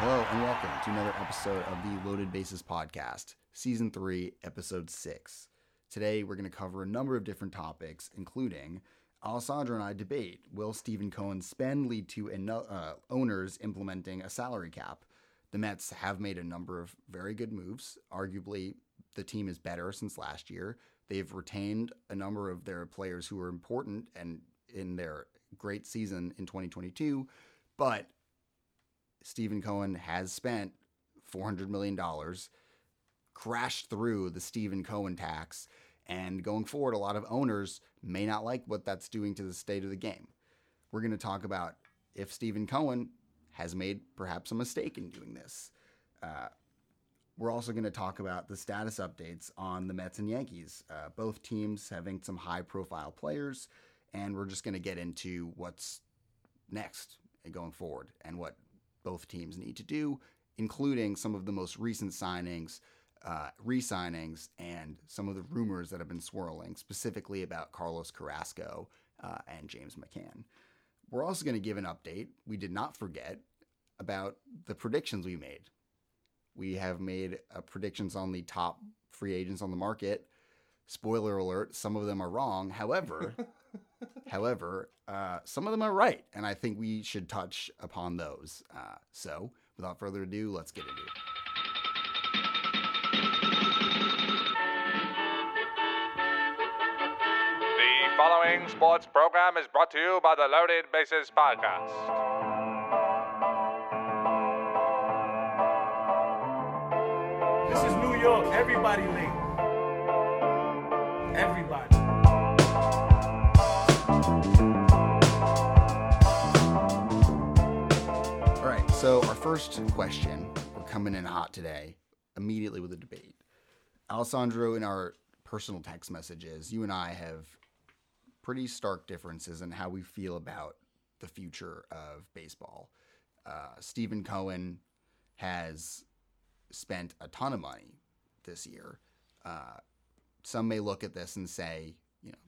Hello and welcome to another episode of the Loaded Bases Podcast, Season 3, Episode 6. Today we're going to cover a number of different topics, including Alessandro and I debate will Steven Cohen's spend lead to eno- uh, owners implementing a salary cap? The Mets have made a number of very good moves. Arguably, the team is better since last year. They've retained a number of their players who were important and in their great season in 2022, but Steven Cohen has spent $400 million, crashed through the Steven Cohen tax, and going forward, a lot of owners may not like what that's doing to the state of the game. We're going to talk about if Steven Cohen has made perhaps a mistake in doing this. Uh, we're also going to talk about the status updates on the Mets and Yankees, uh, both teams having some high profile players, and we're just going to get into what's next going forward and what both teams need to do, including some of the most recent signings, uh, re signings, and some of the rumors that have been swirling, specifically about Carlos Carrasco uh, and James McCann. We're also going to give an update. We did not forget about the predictions we made. We have made uh, predictions on the top free agents on the market. Spoiler alert: some of them are wrong. However, however, uh, some of them are right, and I think we should touch upon those. Uh, so, without further ado, let's get into it. The following sports program is brought to you by the Loaded Bases Podcast. This is New York. Everybody late. So our first question, we're coming in hot today, immediately with a debate. Alessandro, in our personal text messages, you and I have pretty stark differences in how we feel about the future of baseball. Uh, Steven Cohen has spent a ton of money this year. Uh, some may look at this and say, you know,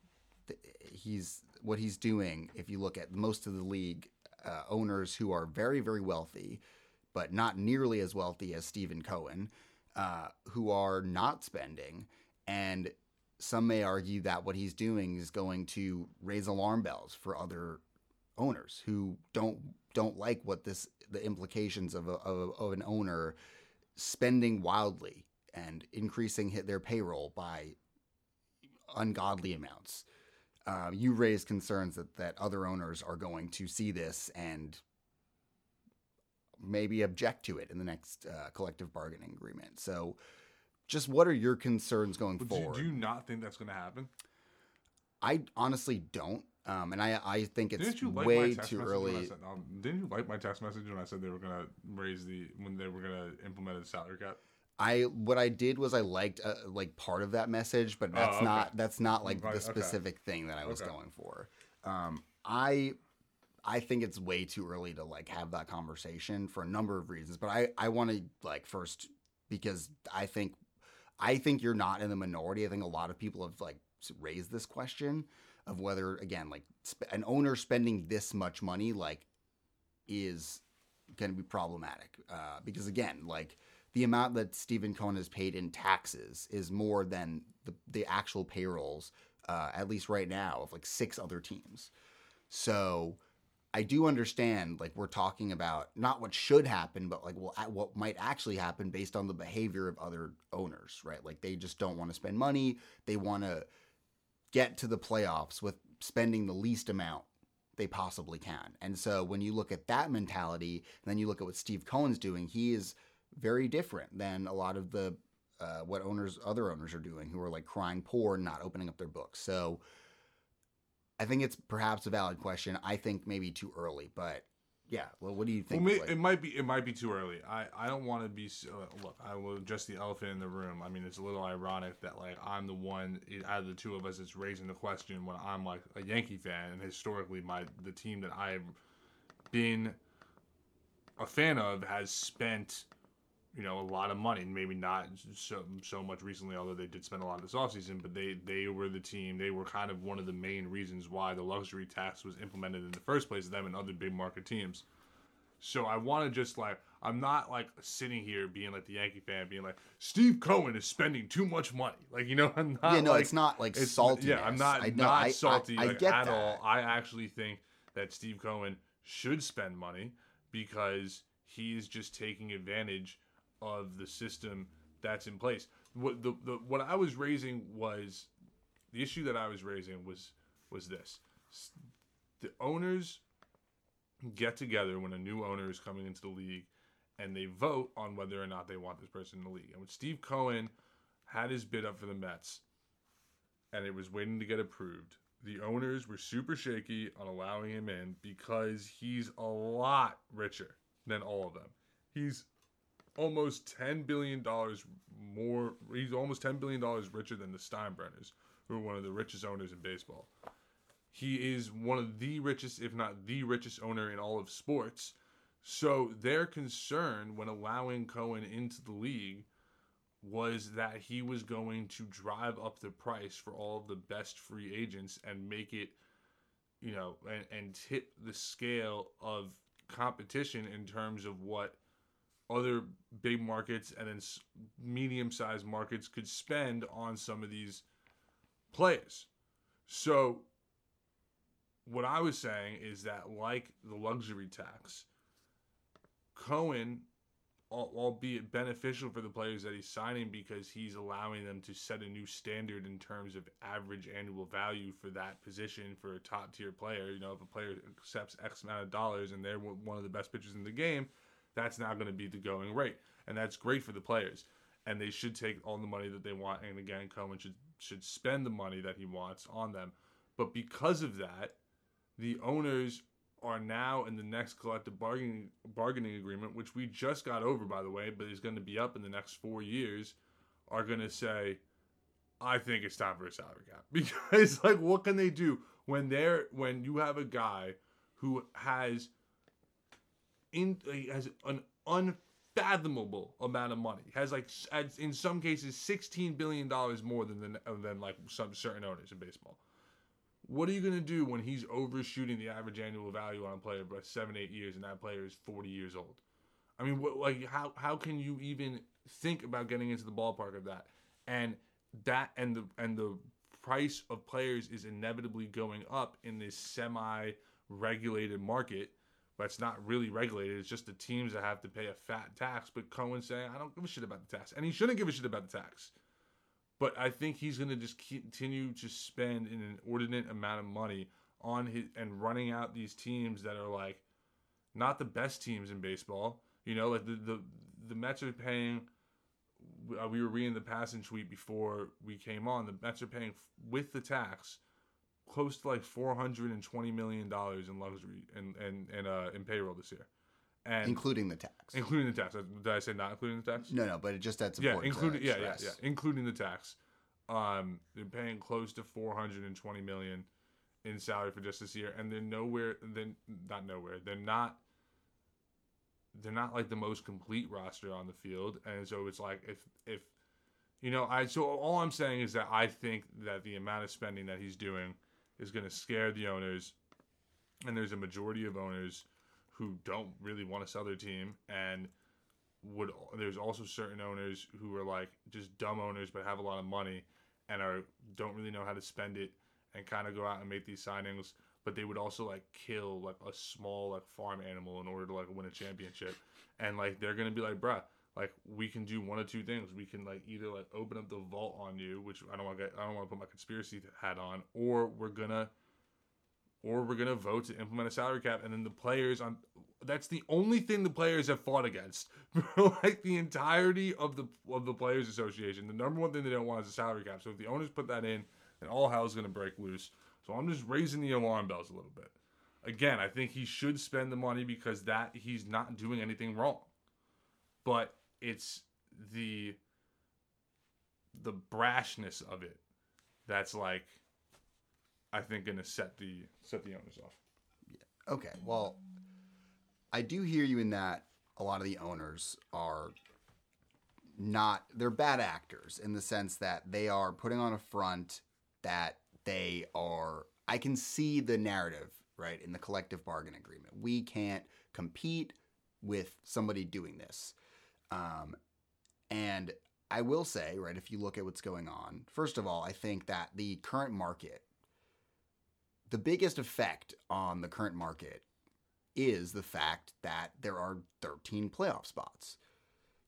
th- he's what he's doing. If you look at most of the league uh, owners who are very, very wealthy, but not nearly as wealthy as Steven Cohen, uh, who are not spending, and some may argue that what he's doing is going to raise alarm bells for other owners who don't don't like what this the implications of a, of, of an owner spending wildly and increasing hit their payroll by ungodly amounts. Uh, you raised concerns that, that other owners are going to see this and maybe object to it in the next uh, collective bargaining agreement. So, just what are your concerns going But do, forward? do you not think that's going to happen? I honestly don't, um, and I I think it's you like way too message when I early. said, um, didn't you like my text message when I said they were going to raise the when they were going to implement a salary cap? I what I did was I liked uh, like part of that message, but that's Oh, okay. not that's not like Right, the okay. specific thing that I was Okay. going for. Um, I I think it's way too early to like have that conversation for a number of reasons, but I I want to like first because I think I think you're not in the minority. I think a lot of people have like raised this question of whether again like sp- an owner spending this much money like is going to be problematic uh, because again like the amount that Steven Cohen has paid in taxes is more than the, the actual payrolls, uh, at least right now, of like six other teams. So I do understand, like, we're talking about not what should happen, but like well, what might actually happen based on the behavior of other owners, right? Like, they just don't want to spend money. They want to get to the playoffs with spending the least amount they possibly can. And so when you look at that mentality, and then you look at what Steve Cohen's doing, he is very different than a lot of the uh, what owners other owners are doing who are like crying poor and not opening up their books. So I think it's perhaps a valid question. I think maybe too early, but yeah. Well, what do you think? well, may, like- it might be it might be too early. I, I don't want to be so, look. I will address the elephant in the room. I mean, it's a little ironic that like I'm the one out of the two of us that's raising the question when I'm like a Yankee fan, and historically my the team that I've been a fan of has spent you know a lot of money maybe not so so much recently although they did spend a lot this offseason but they they were the team they were kind of one of the main reasons why the luxury tax was implemented in the first place them and other big market teams so i want to just like I'm not like sitting here being like the Yankee fan, being like Steve Cohen is spending too much money. Like you know, I'm not. yeah, no, like, it's not like it's- salty. Yeah, I'm not I, no, not I- I- salty I, like, get at that. all. I actually think that Steve Cohen should spend money because he's just taking advantage of the system that's in place. What the, the what I was raising was the issue that I was raising was was this: the owners get together when a new owner is coming into the league, and they vote on whether or not they want this person in the league. And when Steve Cohen had his bid up for the Mets, and it was waiting to get approved, the owners were super shaky on allowing him in because he's a lot richer than all of them. He's almost ten billion dollars more. He's almost ten billion dollars richer than the Steinbrenners, who are one of the richest owners in baseball. He is one of the richest, if not the richest owner in all of sports. So their concern when allowing Cohen into the league was that he was going to drive up the price for all of the best free agents and make it, you know, and, and tip the scale of competition in terms of what other big markets and then medium sized markets could spend on some of these players. So, what I was saying is that, like the luxury tax, Cohen, albeit beneficial for the players that he's signing because he's allowing them to set a new standard in terms of average annual value for that position for a top tier player. You know, if a player accepts X amount of dollars and they're one of the best pitchers in the game, that's now going to be the going rate, and that's great for the players. And they should take all the money that they want. And again, Cohen should should spend the money that he wants on them. But because of that, the owners are now in the next collective bargaining bargaining agreement, which we just got over, by the way, but is going to be up in the next four years. Are going to say, I think it's time for a salary cap because, like, what can they do when they're when you have a guy who has in has an unfathomable amount of money. Has like in some cases sixteen billion dollars more than than, uh, than like some certain owners in baseball. What are you gonna do when he's overshooting the average annual value on a player by seven eight years and that player is forty years old? I mean, what, like how how can you even think about getting into the ballpark of that? And that and the and the price of players is inevitably going up in this semi regulated market but it's not really regulated. It's just the teams that have to pay a fat tax. But Cohen's saying, I don't give a shit about the tax. And he shouldn't give a shit about the tax. But I think he's going to just continue to spend an inordinate amount of money on his and running out these teams that are like not the best teams in baseball. You know, like the the, the Mets are paying. Uh, we were reading the passing tweet before we came on. The Mets are paying with the tax close to like four hundred and twenty million dollars in luxury and and and uh in payroll this year, and including the tax. including the tax. Did I say not including the tax? no, no, but it just that's yeah, important to including yeah, yeah, yeah, including the tax. Um, they're paying close to four hundred and twenty million in salary for just this year, and they're nowhere. Then not nowhere. They're not. They're not like the most complete roster on the field, and so it's like if if you know I so all I'm saying is that I think that the amount of spending that he's doing is going to scare the owners, and there's a majority of owners who don't really want to sell their team and would there's also certain owners who are like just dumb owners but have a lot of money and are don't really know how to spend it and kind of go out and make these signings. But they would also like kill like a small like farm animal in order to like win a championship. And like they're gonna be like bruh like we can do one of two things we can like either like open up the vault on you which i don't want to get. i don't want to put my conspiracy hat on or we're gonna or we're gonna vote to implement a salary cap, and then the players on that's the only thing the players have fought against like the entirety of the of the players association. The number one thing they don't want is a salary cap. So if the owners put that in, then all hell's gonna break loose. So I'm just raising the alarm bells a little bit. Again, I think he should spend the money because that he's not doing anything wrong. But it's the the brashness of it that's like I think gonna set the set the owners off. Yeah. Okay, well, I do hear you in that a lot of the owners are not they're bad actors in the sense that they are putting on a front that they are I can see the narrative, right, in the collective bargain agreement. We can't compete with somebody doing this. Um, and I will say, right, if you look at what's going on, first of all, I think that the current market, the biggest effect on the current market is the fact that there are 13 playoff spots.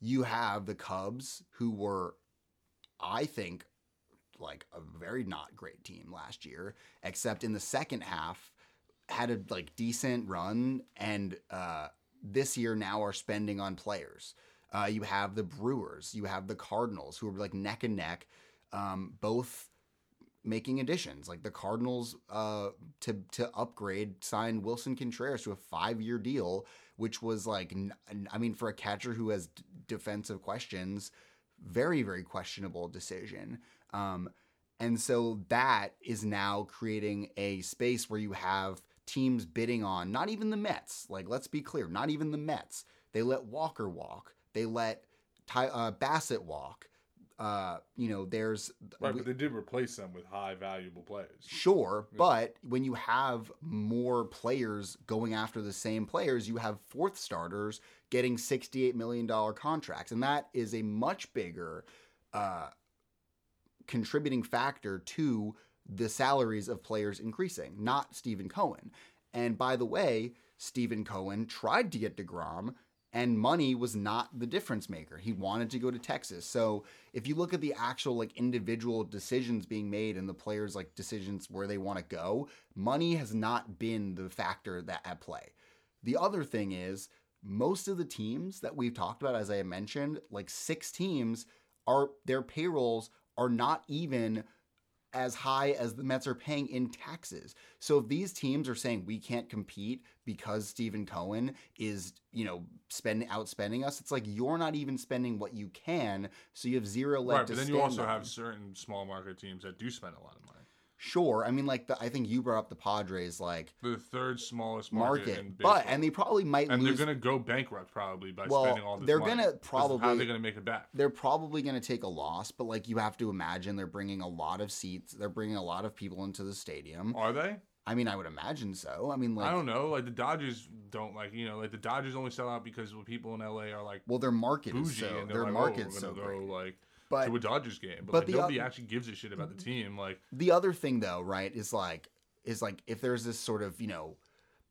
You have the Cubs, who were, I think, like a very not great team last year, except in the second half had a like decent run and uh this year now are spending on players. Uh, you have the Brewers, you have the Cardinals, who are like neck and neck, um, both making additions. Like the Cardinals, uh, to to upgrade, signed Willson Contreras to a five year deal, which was like, I mean, for a catcher who has d- defensive questions, very very questionable decision. Um, and so that is now creating a space where you have teams bidding on not even the Mets. Like, let's be clear, not even the Mets. They let Walker walk. They let Ty, uh, Bassitt walk. Uh, you know, there's Right, but they did replace them with high valuable players. Sure, but when you have more players going after the same players, you have fourth starters getting $68 million contracts. And that is a much bigger uh, contributing factor to the salaries of players increasing, not Steven Cohen. And by the way, Steven Cohen tried to get DeGrom, and money was not the difference maker. He wanted to go to Texas. So if you look at the actual like individual decisions being made and the players like decisions where they want to go, money has not been the factor that at play. The other thing is most of the teams that we've talked about, as I mentioned, like six teams, are their payrolls are not even as high as the Mets are paying in taxes. So if these teams are saying we can't compete because Steven Cohen is, you know, spending outspending us, it's like you're not even spending what you can, so you have zero left Right, but then you also on. have certain small market teams that do spend a lot of money. Sure, I mean, like the, I think you brought up the Padres, like the third smallest market, market, but and they probably might and lose. they're gonna go bankrupt probably by Well, spending all this they're money. gonna 'Cause how are probably- they gonna make it back? they're probably going to take a loss, but like you have to imagine they're bringing a lot of seats. They're bringing a lot of people into the stadium. Are they? I mean, I would imagine so. I mean, like, I don't know. Like the Dodgers don't like you know like the Dodgers only sell out because the people in LA are like well, their market is so they're their like, oh, market's oh, so we're great. like But to a Dodgers game, but, but like, nobody oth- actually gives a shit about the team. Like the other thing though, right, is like is like if there's this sort of you know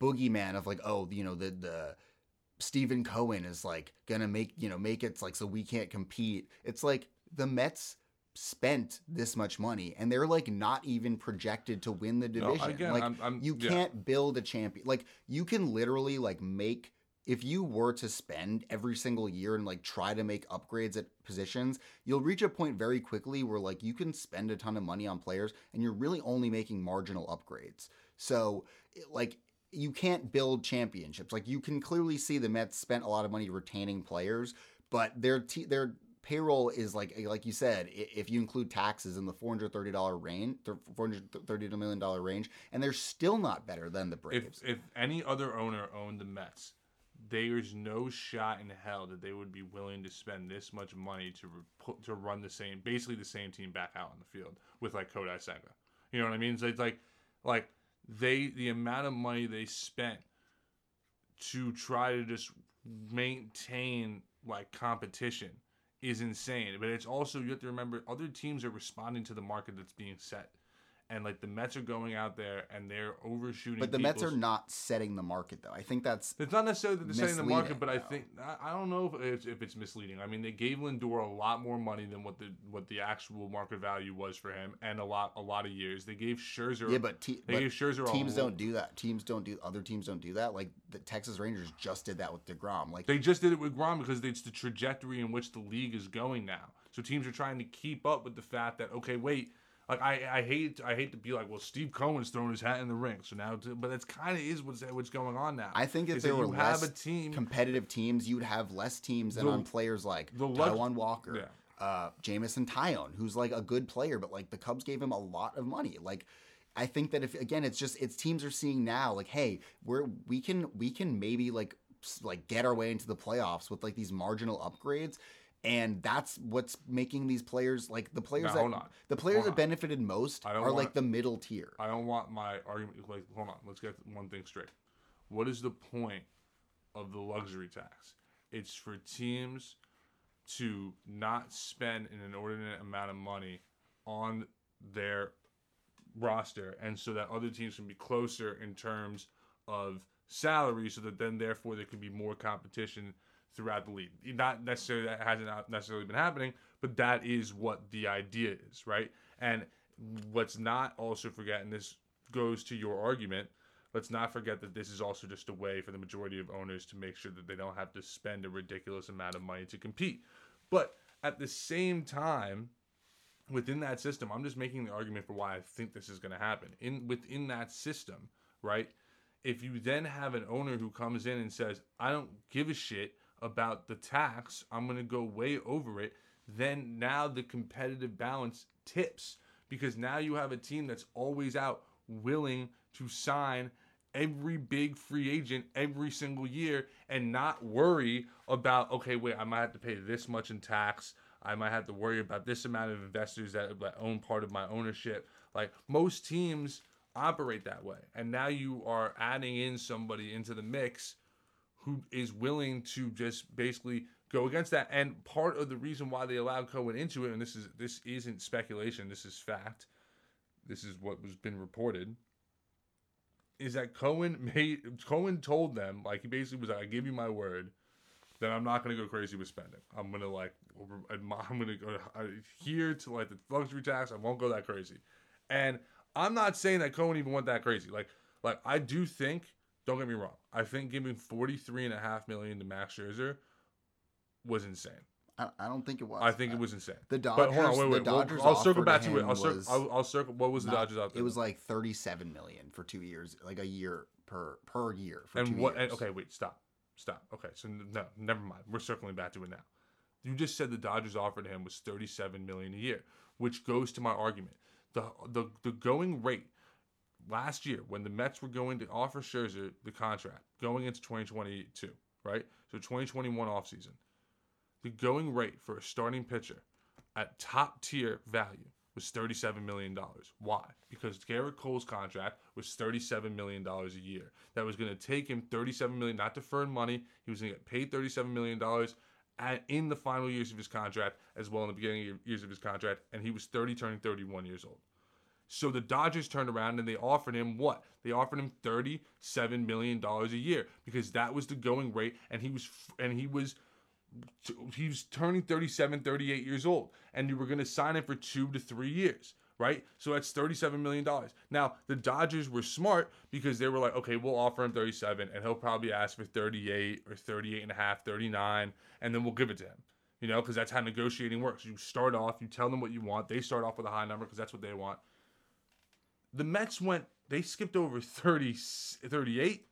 boogeyman of like oh you know the the Steven Cohen is like gonna make you know make it like so we can't compete. It's like the Mets spent this much money and they're like not even projected to win the No, division. again, like I'm- I'm- you yeah. can't build a champion. Like you can literally like make if you were to spend every single year and like try to make upgrades at positions, you'll reach a point very quickly where like you can spend a ton of money on players and you're really only making marginal upgrades. So like you can't build championships. Like you can clearly see the Mets spent a lot of money retaining players, but their t- their payroll is like like you said, if you include taxes in the four hundred thirty dollar range, four hundred thirty million dollar range, and they're still not better than the Braves. if if any other owner owned the Mets, there's no shot in hell that they would be willing to spend this much money to re- to run the same, basically the same team back out on the field with like Kodai Senga. You know what I mean? So it's like, like they the amount of money they spent to try to just maintain like competition is insane. But it's also you have to remember other teams are responding to the market that's being set. And like the Mets are going out there and they're overshooting. but the Mets are not setting the market though. I think that's it's not necessarily that they're setting the market, but I think I, I don't know if it's, if it's misleading. I mean, they gave Lindor a lot more money than what the what the actual market value was for him, and a lot a lot of years. They gave Scherzer. yeah, but, te- they but gave Scherzer teams don't do that. Teams don't do other teams don't do that. Like the Texas Rangers just did that with Degrom. Like They just did it with Grom because it's the trajectory in which the league is going now. So teams are trying to keep up with the fact that okay, wait. Like I, I hate I hate to be like well Steve Cohen's throwing his hat in the ring so now but that's kind of is what's what's going on now. I think if is there were you less have a team competitive teams, you'd have less teams than The- on players like the Taijuan Walker, Yeah. uh, Jameson Taillon, who's like a good player, but like the Cubs gave him a lot of money. Like I think that if again, it's just it's teams are seeing now like, hey, we're we can we can maybe like like get our way into the playoffs with like these marginal upgrades. And that's what's making these players like the players Now, that hold on. the players that benefited most are don't like the middle tier. I don't want my argument. Like, hold on, let's get one thing straight. What is the point of the luxury tax. It's for teams to not spend an inordinate amount of money on their roster and so that other teams can be closer in terms of salary so that then therefore there can be more competition throughout the league. Not necessarily that hasn't necessarily been happening, but that is what the idea is, right? And let's not also forget, and this goes to your argument, let's not forget that this is also just a way for the majority of owners to make sure that they don't have to spend a ridiculous amount of money to compete. But at the same time, within that system, I'm just making the argument for why I think this is going to happen. In within that system, right? If you then have an owner who comes in and says, "I don't give a shit about the tax. I'm going to go way over it." Then now the competitive balance tips because now you have a team that's always out willing to sign every big free agent every single year and not worry about okay wait i might have to pay this much in tax i might have to worry about this amount of investors that, own part of my ownership like most teams operate that way and now you are adding in somebody into the mix who is willing to just basically go against that and part of the reason why they allowed cohen into it and this is this isn't speculation this is fact this is what was been reported is that Cohen made Cohen told them like he basically was like, I give you my word that I'm not gonna go crazy with spending. I'm gonna like I'm gonna go here to like the luxury tax. I won't go that crazy, and I'm not saying that Cohen even went that crazy. Like like I do think. Don't get me wrong. I think giving 43 and a half million to Max Scherzer was insane. I, I don't think it was. I think it uh, was insane. The but Dodgers. hold on, wait, the wait. We'll- Dodgers I'll circle back to it. I'll circle. I'll, I'll circle. What was the not- Dodgers out there? It was like thirty-seven million for two years, like a year per per year for and two what? years. And, okay, wait, stop, stop. Okay, so no, never mind. We're circling back to it now. You just said the Dodgers offered him was thirty-seven million a year, which goes to my argument. The the the going rate last year when the Mets were going to offer Scherzer the contract going into twenty twenty-two, right? So twenty twenty-one offseason, the going rate for a starting pitcher at top tier value was $37 million. Why? Because Gerrit Cole's contract was $37 million a year. That was going to take him 37 million, not deferred money. He was going to get paid $37 million at, in the final years of his contract, as well in the beginning years of his contract. And he was 30, turning 31 years old. So the Dodgers turned around and they offered him what? They offered him thirty-seven million dollars a year because that was the going rate, and he was and he was he was turning 37, 38 years old, and you were going to sign him for two to three years, right? So that's $37 million. Now, the Dodgers were smart because they were like, okay, we'll offer him 37, and he'll probably ask for 38 or 38 and a half, 39, and then we'll give it to him. You know, because that's how negotiating works. You start off, you tell them what you want. They start off with a high number because that's what they want. The Mets went, they skipped over 30, 38.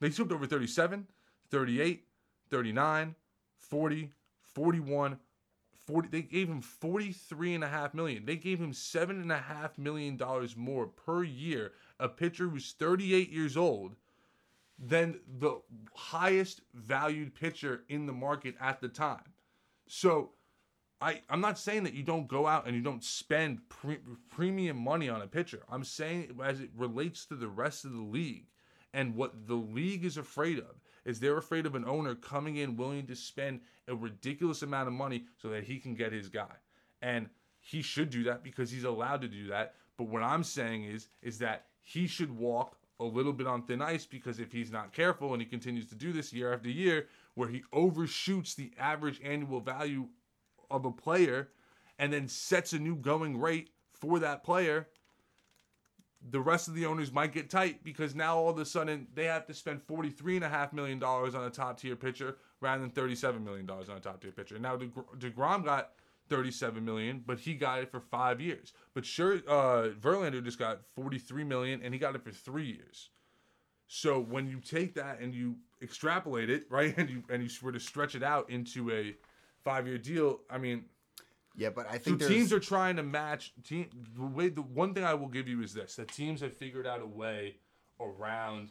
They skipped over 37, 38, 39, 40, 41, 40. They gave him 43 and a half million. They gave him seven and a half million dollars more per year. A pitcher who's 38 years old than the highest valued pitcher in the market at the time. So I, I'm not saying that you don't go out and you don't spend pre- premium money on a pitcher. I'm saying as it relates to the rest of the league and what the league is afraid of is they're afraid of an owner coming in willing to spend a ridiculous amount of money so that he can get his guy. And he should do that because he's allowed to do that. But what I'm saying is is that he should walk a little bit on thin ice because if he's not careful and he continues to do this year after year where he overshoots the average annual value of a player and then sets a new going rate for that player, the rest of the owners might get tight because now all of a sudden they have to spend $43.5 million on a top tier pitcher rather than $37 million on a top tier pitcher. Now, DeGrom got 37 million, but he got it for five years. But sure, uh, Verlander just got 43 million, and he got it for three years. So when you take that and you extrapolate it, right, and you and you were to stretch it out into a five-year deal, I mean, Yeah, but I think there's, teams are trying to match. Team the way the one thing I will give you is this: that teams have figured out a way around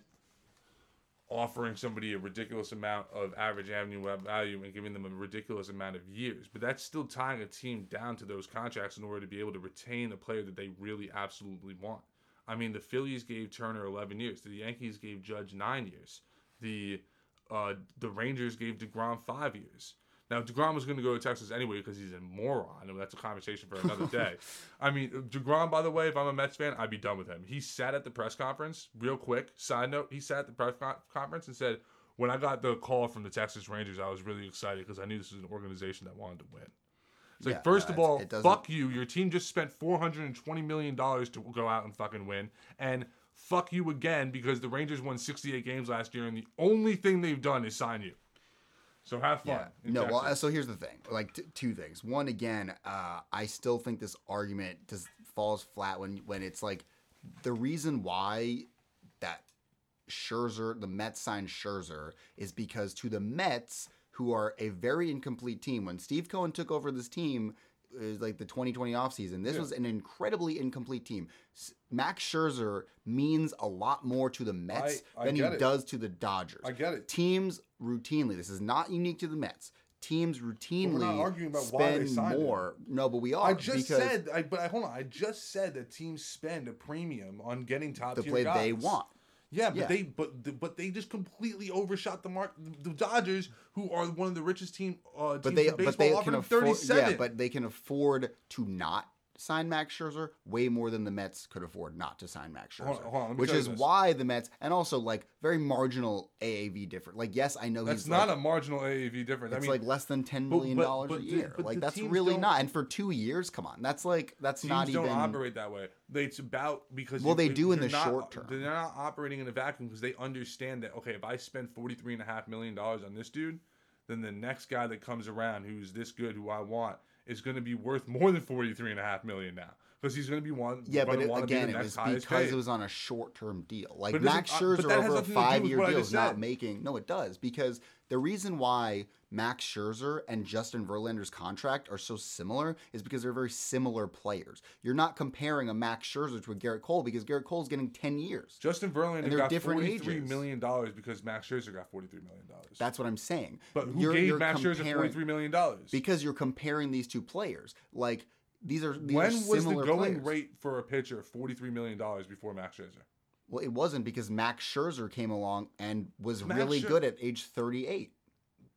offering somebody a ridiculous amount of average annual value and giving them a ridiculous amount of years. But that's still tying a team down to those contracts in order to be able to retain a player that they really absolutely want. I mean, the Phillies gave Turner 11 years. The Yankees gave Judge nine years. The uh, the Rangers gave Degrom five years. Now Degrom was going to go to Texas anyway because he's a moron, and that's a conversation for another day. I mean, Degrom, by the way, if I'm a Mets fan, I'd be done with him. He sat at the press conference, real quick. Side note: He sat at the press conference and said, "When I got the call from the Texas Rangers, I was really excited because I knew this was an organization that wanted to win." It's like, Yeah, first no, of all, fuck you. Your team just spent four hundred and twenty million dollars to go out and fucking win, and fuck you again because the Rangers won sixty-eight games last year, and the only thing they've done is sign you. So have fun. in No, well, uh, so here's the thing. Like t- two things. One, again, uh, I still think this argument just falls flat when when it's like the reason why that Scherzer, the Mets signed Scherzer, is because to the Mets, who are a very incomplete team, when Steve Cohen took over this team, was like the 2020 offseason, this Yeah. was an incredibly incomplete team. S- Max Scherzer means a lot more to the Mets I than he it. does to the Dodgers. I get it. Teams routinely, this is not unique to the Mets. Teams routinely not arguing about why they spend more. No, but we are. I just said, I, but hold on. I just said that teams spend a premium on getting top the tier play guys. they want. Yeah, but Yeah. they but but they just completely overshot the mark. The Dodgers, who are one of the richest team uh, teams But they, but they offered can afford. Yeah, but they can afford to not sign Max Scherzer way more than the Mets could afford not to sign Max Scherzer. Hold on, hold on, which is this. why the Mets and also like very marginal AAV different. Like yes, I know that's he's not like, a marginal AAV difference. It's I mean, like less than ten million dollars a year. but like that's really don't- And for two years, come on, that's like that's teams not don't even. operate that way. It's about because Well, you- they do in the not- short term. They're not operating in a vacuum because they understand that okay, if I spend forty three and a half million dollars on this dude, then the next guy that comes around who's this good, who I want, is going to be worth more than forty three and a half million now because he's going to be one. Yeah, but it, again, it was because paid. it was on a short-term deal. Like But it doesn't- Max uh, Scherzer has over a nothing to do with five-year deal is not making. No, it does because the reason why Max Scherzer and Justin Verlander's contract are so similar is because they're very similar players. You're not comparing a Max Scherzer to a Gerrit Cole because Gerrit Cole's getting ten years. Justin Verlander they're got different forty three ages. million dollars because Max Scherzer got forty three million dollars. That's what I'm saying. But who You're- gave you're Max Scherzer forty three million dollars? Because you're comparing these two players. Like these are these when are was the going players. rate for a pitcher forty three million dollars before Max Scherzer? Well, it wasn't because Max Scherzer came along and was Max really Scher- good at age 38.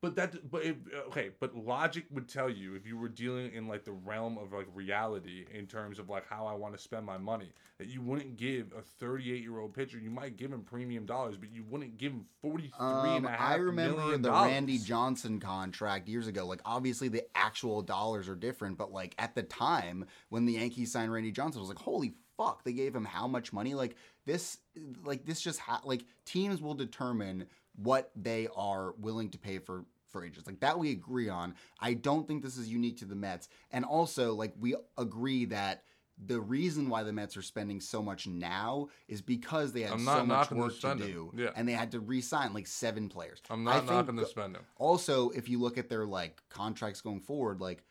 But that, but it, okay, but logic would tell you if you were dealing in like the realm of like reality in terms of like how I want to spend my money, that you wouldn't give a 38 year old pitcher. You might give him premium dollars, but you wouldn't give him 43 and Um, a half I remember the dollars. Randy Johnson contract years ago. Like, obviously, the actual dollars are different, but like at the time when the Yankees signed Randy Johnson, it was like, holy fuck, they gave him how much money? Like this, like this just ha- like teams will determine what they are willing to pay for for agents. Like that we agree on. I don't think this is unique to the Mets, and also like we agree that. The reason why the Mets are spending so much now is because they had so much work to do, Yeah. and they had to re-sign like seven players. I'm I not think knocking the spending. also, if you look at their like contracts going forward, like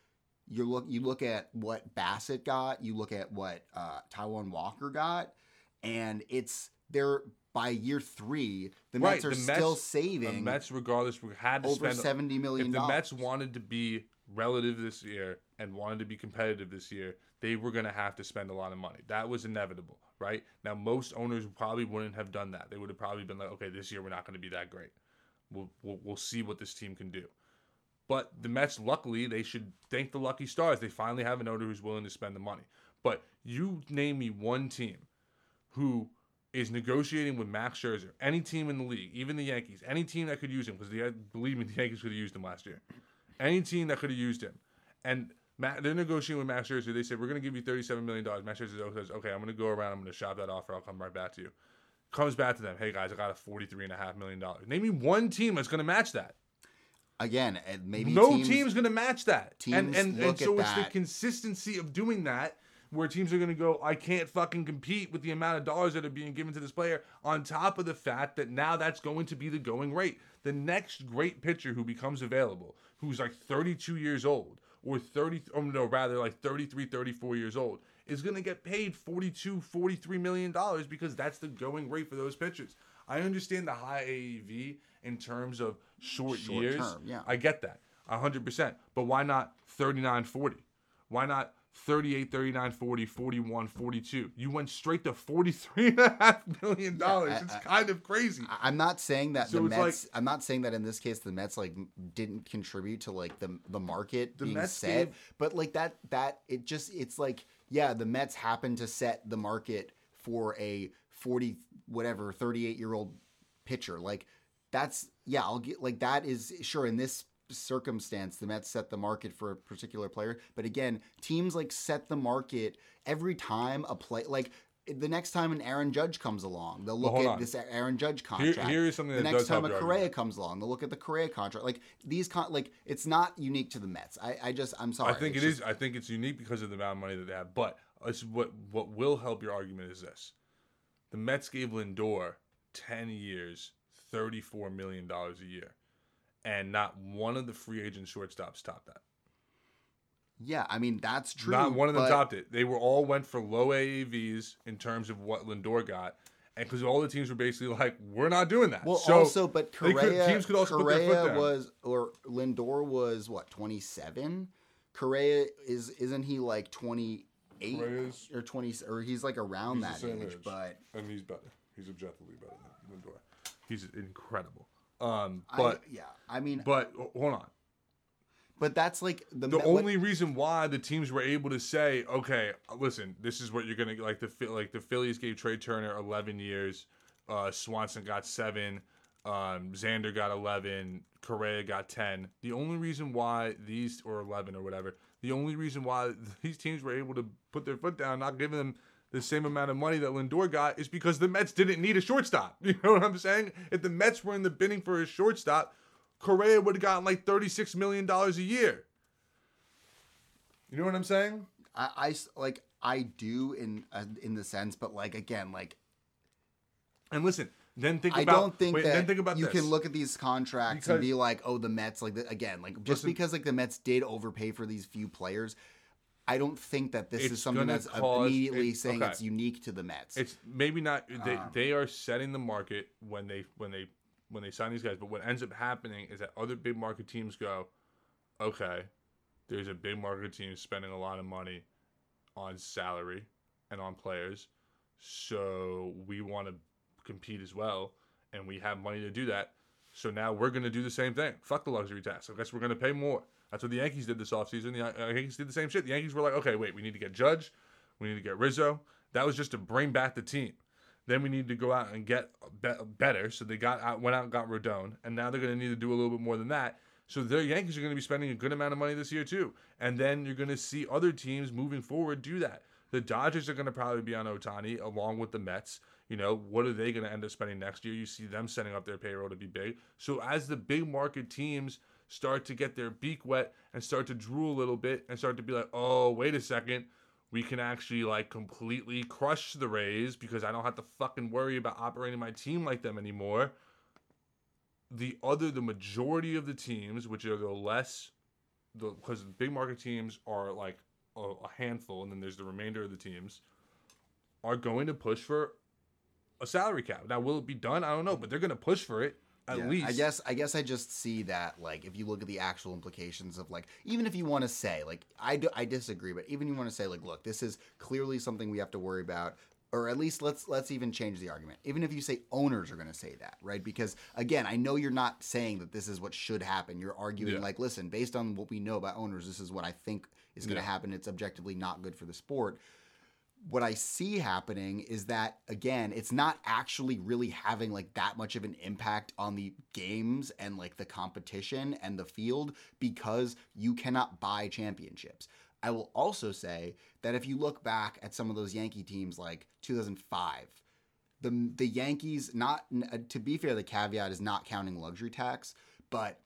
you look you look at what Bassitt got, you look at what uh, Taijuan Walker got, and it's they're by year three, the Right, Mets are the still saving The Mets, regardless, we had to over spend seventy million if the. Mets wanted to be relative this year and wanted to be competitive this year, they were going to have to spend a lot of money. That was inevitable, right? Now, most owners probably wouldn't have done that. They would have probably been like, okay, this year we're not going to be that great. We'll, we'll, we'll see what this team can do. But the Mets, luckily, they should thank the lucky stars. They finally have an owner who's willing to spend the money. But you name me one team who is negotiating with Max Scherzer, any team in the league, even the Yankees, any team that could use him, because believe me, the Yankees could have used him last year. Any team that could have used him, and Matt, they're negotiating with Max Scherzer. They said we're going to give you thirty-seven million dollars. Max Scherzer says, "Okay, I'm going to go around. I'm going to shop that offer. I'll come right back to you." Comes back to them. Hey guys, I got a forty-three and a half million dollars. Name me one team that's going to match that. Again, and maybe no teams, team's going to match that. and teams and, and look so it's the consistency of doing that where teams are going to go, I can't fucking compete with the amount of dollars that are being given to this player, on top of the fact that now that's going to be the going rate. The next great pitcher who becomes available, who's like 32 years old, or 30, or no, rather like 33, 34 years old, is going to get paid 42, 43 million dollars because that's the going rate for those pitchers. I understand the high AAV in terms of short, Short years. term, yeah. I get that. 100%. But why not 39 40? Why not 38, 39, 40, 41, 42. You went straight to 43 and a half million dollars. I- it's I- kind of crazy. I- I'm not saying that So the Mets. like- I'm not saying that in this case the Mets like didn't contribute to like the the market The being Mets set, gave- but like that that it just it's like yeah the Mets happened to set the market for a 40 whatever 38 year old pitcher like that's yeah I'll get like that is sure in this circumstance the Mets set the market for a particular player. But again teams like set the market every time a play like the next time an Aaron Judge comes along they'll look hold at on. this Aaron Judge contract here is something the next time a Correa comes along they'll look at the Correa contract. Like these con like it's not unique to the Mets. I, I just I'm sorry. I think It's it just- is. I think it's unique because of the amount of money that they have. But it's what what will help your argument is this: the Mets gave Lindor ten years, thirty four million dollars a year, and not one of the free agent shortstops topped that. yeah I mean that's true Not one of them but- topped it. They were all went for low AAVs in terms of what Lindor got, and because all the teams were basically like, "We're not doing that." Well, so also, but they could- Correa, teams could also put their foot Correa down. was, or Lindor was what twenty seven. Correa is, isn't he like twenty eight or twenty, or he's like around He's that age. age. But and he's better. He's objectively better than Lindor. He's incredible. Um, I, but yeah, I mean, but hold on. but that's like the, The what- only reason why the teams were able to say, okay, listen, this is what you're gonna like. The like the Phillies gave Trea Turner 11 years, uh, Swanson got seven, um, Xander got 11, Correa got 10. The only reason why these or 11 or whatever, the only reason why these teams were able to put their foot down, not giving them the same amount of money that Lindor got, is because the Mets didn't need a shortstop. You know what I'm saying? If the Mets were in the bidding for a shortstop, Correa would have gotten like 36 million dollars a year. You know what I'm saying? I like I do in uh, in the sense, but like again, like And listen, then think I about. don't think wait, that think about you this. can look at these contracts Because- and be like, oh, the Mets, like the, again, like just Listen- because like the Mets did overpay for these few players, I don't think that this It's is something that's cause- immediately it- saying okay. it's unique to the Mets. It's maybe not. They Um, they are setting the market when they when they when they sign these guys. But what ends up happening is that other big market teams go, okay, there's a big market team spending a lot of money on salary and on players, so we want to compete as well, and we have money to do that. So now we're going to do the same thing. Fuck the luxury tax. I guess we're going to pay more. That's what the Yankees did this offseason. The uh, Yankees did the same shit. The Yankees were like, okay, wait, we need to get Judge. We need to get Rizzo. That was just to bring back the team. Then we need to go out and get better. So they got out, went out and got Rodon, and now they're going to need to do a little bit more than that. So the Yankees are going to be spending a good amount of money this year too. And then you're going to see other teams moving forward do that. The Dodgers are going to probably be on Ohtani along with the Mets. You know, what are they going to end up spending next year? You see them setting up their payroll to be big. So as the big market teams start to get their beak wet and start to drool a little bit and start to be like, oh, wait a second, we can actually like completely crush the Rays because I don't have to fucking worry about operating my team like them anymore. The other, the majority of the teams, which are the less, the because the big market teams are like a, a handful, and then there's the remainder of the teams, are going to push for a salary cap. Now, will it be done? I don't know, but they're going to push for it at Yeah, least. I guess I guess I just see that like if you look at the actual implications of like even if you want to say like I, do, I disagree but even you want to say like look this is clearly something we have to worry about or at least let's let's even change the argument even if you say owners are going to say that right because again I know you're not saying that this is what should happen you're arguing Yeah. like listen based on what we know about owners this is what I think is going to Yeah. happen it's objectively not good for the sport what I see happening is that again, it's not actually really having like that much of an impact on the games and like the competition and the field because you cannot buy championships. I will also say that if you look back at some of those Yankee teams like 2005, the the Yankees not to be fair the caveat is not counting luxury tax, but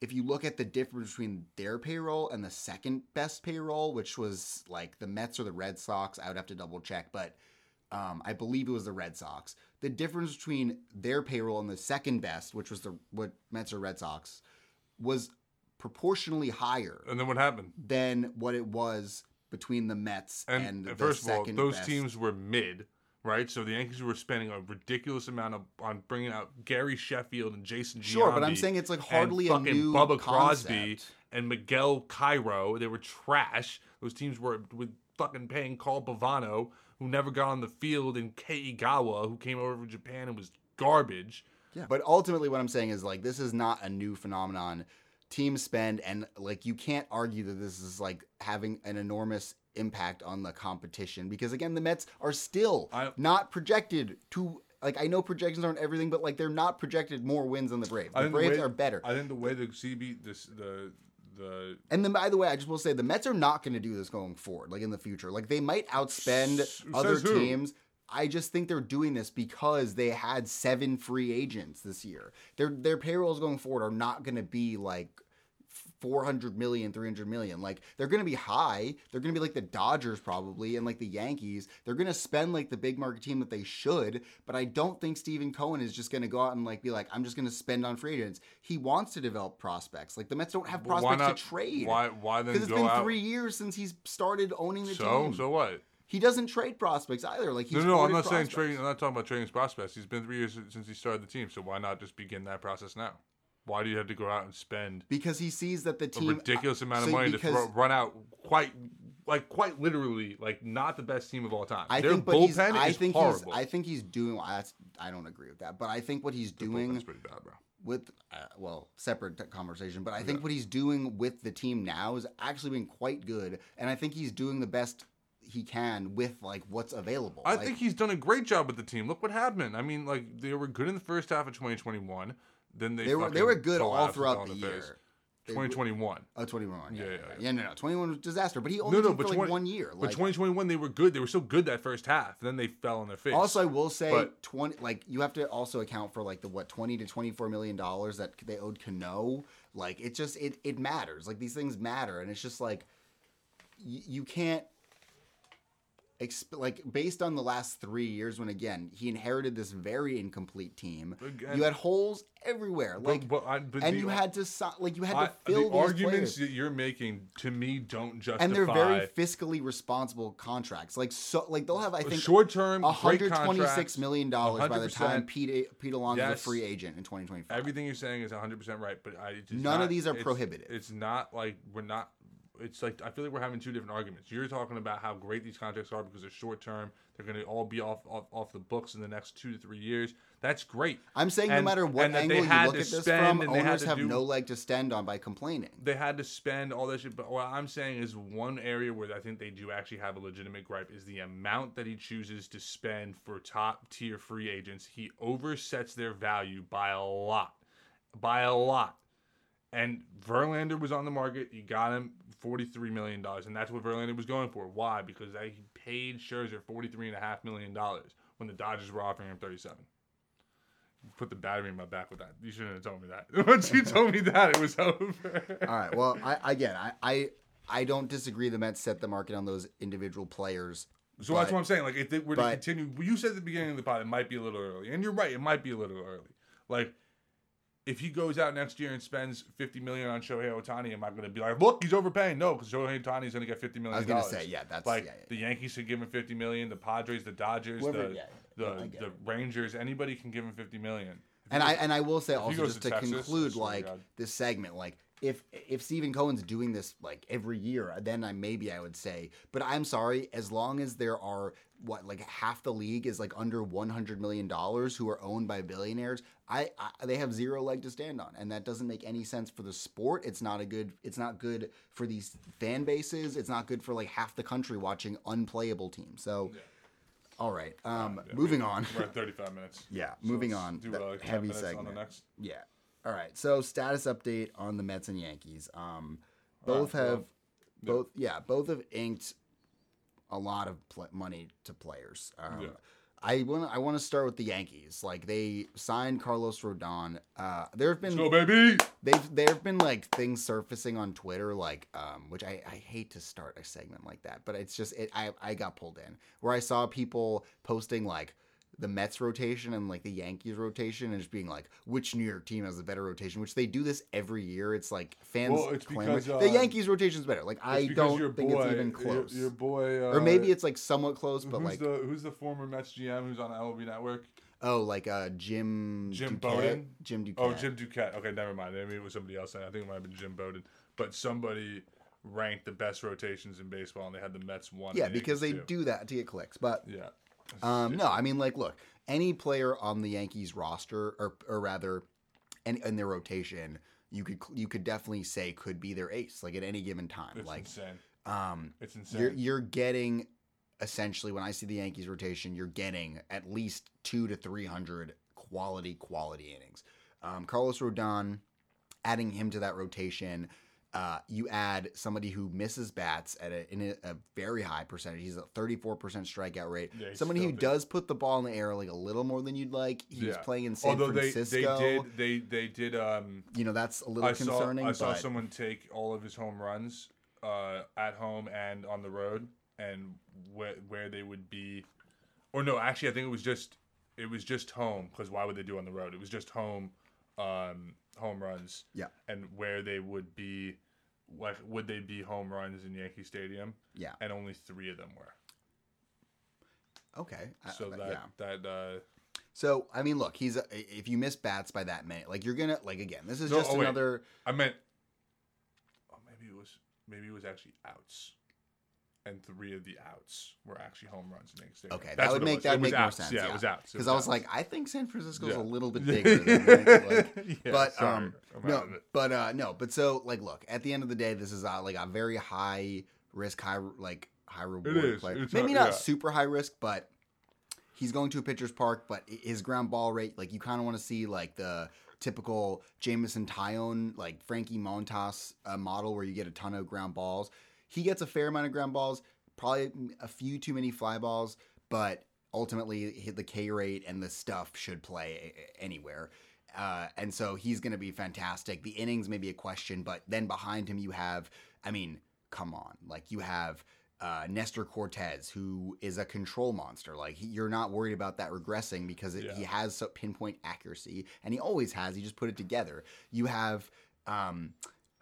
if you look at the difference between their payroll and the second best payroll, which was like the Mets or the Red Sox, I would have to double check, but um, I believe it was the Red Sox. The difference between their payroll and the second best, which was the what Mets or Red Sox, was proportionally higher and then what happened? than what it was between the Mets and, And, the first of all, second those best. teams were mid, right? So the Yankees were spending a ridiculous amount of on bringing out Gary Sheffield and Jason. G. Sure, but I'm saying it's like and hardly a new Bubba Crosby and Miguel Cairo. They were trash. Those teams were with fucking paying Carl Pavano, who never got on the field, and Kei Igawa, who came over from Japan and was garbage. Yeah. But ultimately, what I'm saying is like this is not a new phenomenon. Team spend and like you can't argue that this is like having an enormous impact on the competition because again the Mets are still I- not projected to like I know projections aren't everything but like they're not projected more wins than the Braves. The think the Braves way- are better. I think the way the CB this the the And then, by the way, I just will say the Mets are not going to do this going forward, like in the future. Like they might outspend S- other teams. who? I just think they're doing this because they had seven free agents this year. Their their payrolls going forward are not going to be like 400 million, 300 million. Like they're going to be high. They're going to be like the Dodgers probably and like the Yankees. They're going to spend like the big market team that they should, but I don't think Steven Cohen is just going to go out and like be like I'm just going to spend on free agents. He wants to develop prospects. Like the Mets don't have prospects not to trade. Why why then Because it's been out? three years since he's started owning the so team. so what? He doesn't trade prospects either. Like he's No, no, I'm not saying prospects. trading. I'm not talking about trading prospects. He's been three years since he started the team. So why not just begin that process now? Why do you have to go out and spend because he sees that the team a ridiculous amount of so money to throw, run out quite, like quite literally, like not the best team of all time. I Their think, but he's, I think horrible. he's, I think he's doing. That's, I don't agree with that, but I think what he's doing Bullpen's pretty bad, bro. with, uh, well, separate conversation. But I think what he's doing with the team now is actually been quite good, and I think he's doing the best he can with like what's available. I Like, think he's done a great job with the team. Look what happened. I mean, like they were good in the first half of 2021. Then they they were they were good all throughout on the year. They 2021. Oh, 21. Yeah, Yeah, yeah, yeah, yeah. no, no. 21 was disaster, but he only No, no, did but for like 20 one year. But 2021, they were good. They were still good that first half. Then they fell on their face. Also, I will say But- twenty. Like you have to also account for like the what twenty to twenty four million dollars that they owed Cano. Like it just it it matters. Like these things matter, and it's just like y- you can't. Exp- like based on the last three years, when again he inherited this very incomplete team, Again- you had holes everywhere. Like, but I- but and the- you had to like you had I- to fill the these arguments players. that you're making to me don't justify. and they're very fiscally responsible contracts. Like so, like they'll have I think short term, one hundred twenty six million dollars by the 100%. time Pete Pete Alonso's a free agent in twenty twenty five. Everything you're saying is 100 percent right, but I None of these are it's- prohibitive. It's not like we're not. It's like I feel like we're having two different arguments. You're talking about how great these contracts are because they're short term. They're going to all be off, off off the books in the next two to three years. That's great. I'm saying no matter what and angle you look at this from, and owners have do- no leg to stand on by complaining. they had to spend all that shit. But what I'm saying is one area where I think they do actually have a legitimate gripe is the amount that he chooses to spend for top tier free agents. He oversets their value by a lot, by a lot. And Verlander was on the market. You got him $43 million. And that's what Verlander was going for. Why? Because they paid Scherzer $43.5 million when the Dodgers were offering him 37 Put the battery in my back with that. You shouldn't have told me that. Once you told me that, it was over. All right. Well, I again, I, I I don't disagree. The Mets set the market on those individual players. So that's what I'm saying. Like, if they were to continue, you said at the beginning of the pod, it might be a little early, and you're right. It might be a little early. Like, if he goes out next year and spends 50 million on Shohei Ohtani, am I going to be like, look, he's overpaying? No, because Shohei Ohtani is going to get 50 million. I was gonna say, yeah, that's- like yeah, yeah, the Yankees should give him 50 million. The Padres, the Dodgers, Whoever- the yeah, the, the. Rangers, anybody can give him 50 million. If And he I goes- and I will say also just to to Texas, conclude like this segment, like if if Steven Cohen's doing this like every year, then I maybe I would say. But I'm sorry, as long as there are what like half the league is like under 100 million dollars who are owned by billionaires, I, I they have zero leg to stand on, and that doesn't make any sense for the sport. It's not a good. It's not good for these fan bases. It's not good for like half the country watching unplayable teams. So. All right. Um, Yeah, moving we- on. We're at 35 minutes. Yeah, So moving on. Do The uh, heavy minutes on segment. the next. Yeah. All right. So status update on the Mets and Yankees. Um, both right, have well, both yeah both have inked a lot of pl- money to players. Um, Yeah. I want I want to start with the Yankees. Like they signed Carlos Rodon. Uh, there have been Let's baby. they've there have been like things surfacing on Twitter, like um, which I, I hate to start a segment like that, but it's just it, I I got pulled in where I saw people posting like the Mets rotation and like the Yankees rotation and just being like which New York team has a better rotation, which they do this every year. It's like fans Well, it's because, uh, the Yankees rotation is better. Like I don't your think boy- it's even close. Your, boy, uh, or maybe it's like somewhat close, but who's like the who's the former Mets GM who's on LB Network? Oh, like uh, Jim. Jim Duquette? Bowden? Jim Duquette. Oh, Jim Duquette. Okay, never mind. Maybe it was somebody else. I think it might have been Jim Bowden. But somebody ranked the best rotations in baseball, and they had the Mets one. Yeah, because they two. do that to get clicks. But Yeah. Um, no, I mean, like, look, any player on the Yankees roster, or or rather, in, in their rotation, you could you could definitely say could be their ace, like at any given time. It's like, insane. um, It's insane. you're you're getting essentially when I see the Yankees rotation, you're getting at least two to three hundred quality quality innings. Um, Carlos Rodon, adding him to that rotation, uh, you add somebody who misses bats at a, in a, a very high percentage. He's a thirty four percent strikeout rate. Yeah, somebody who does put the ball in the air like a little more than you'd like. He was Yeah. playing in San Although they, Francisco. they did they they did um You know that's a little I saw concerning. I saw someone take all of his home runs uh, at home and on the road, and where where they would be, or no, actually, I think it was just it was just home because why would they do on the road? It was just home, um, home runs. Yeah. and where they would be, like would they be home runs in Yankee Stadium? yeah. And only three of them were. Okay. So but that yeah. that uh, So I mean, look, he's a, if you miss bats by that many, like you're gonna like again. This is No, just oh, wait. another. I meant, oh, maybe it was maybe it was actually outs, and three of the outs were actually home runs in Yankee Stadium. Okay, That's that would make that would make more sense. Yeah, it was outs. Because I was outs. like, I think San Francisco's Yeah. a little bit bigger. Than like, Yeah, but sorry um, no, but uh, no, but so like, look, at the end of the day, this is uh, like a very high risk, high like high reward is. player. It's Maybe not yeah. super high risk, but he's going to a pitcher's park. But his ground ball rate, like you kind of want to see like the typical Jameson Taillon, like Frankie Montas uh, model, where you get a ton of ground balls. He gets a fair amount of ground balls, probably a few too many fly balls, but ultimately the K rate and the stuff should play anywhere. Uh, and so he's going to be fantastic. The innings may be a question, but then behind him you have, I mean, come on, like you have uh, Nestor Cortes, who is a control monster. Like he, you're not worried about that regressing because it, he has so pinpoint accuracy, and he always has. He just put it together. You have. Um,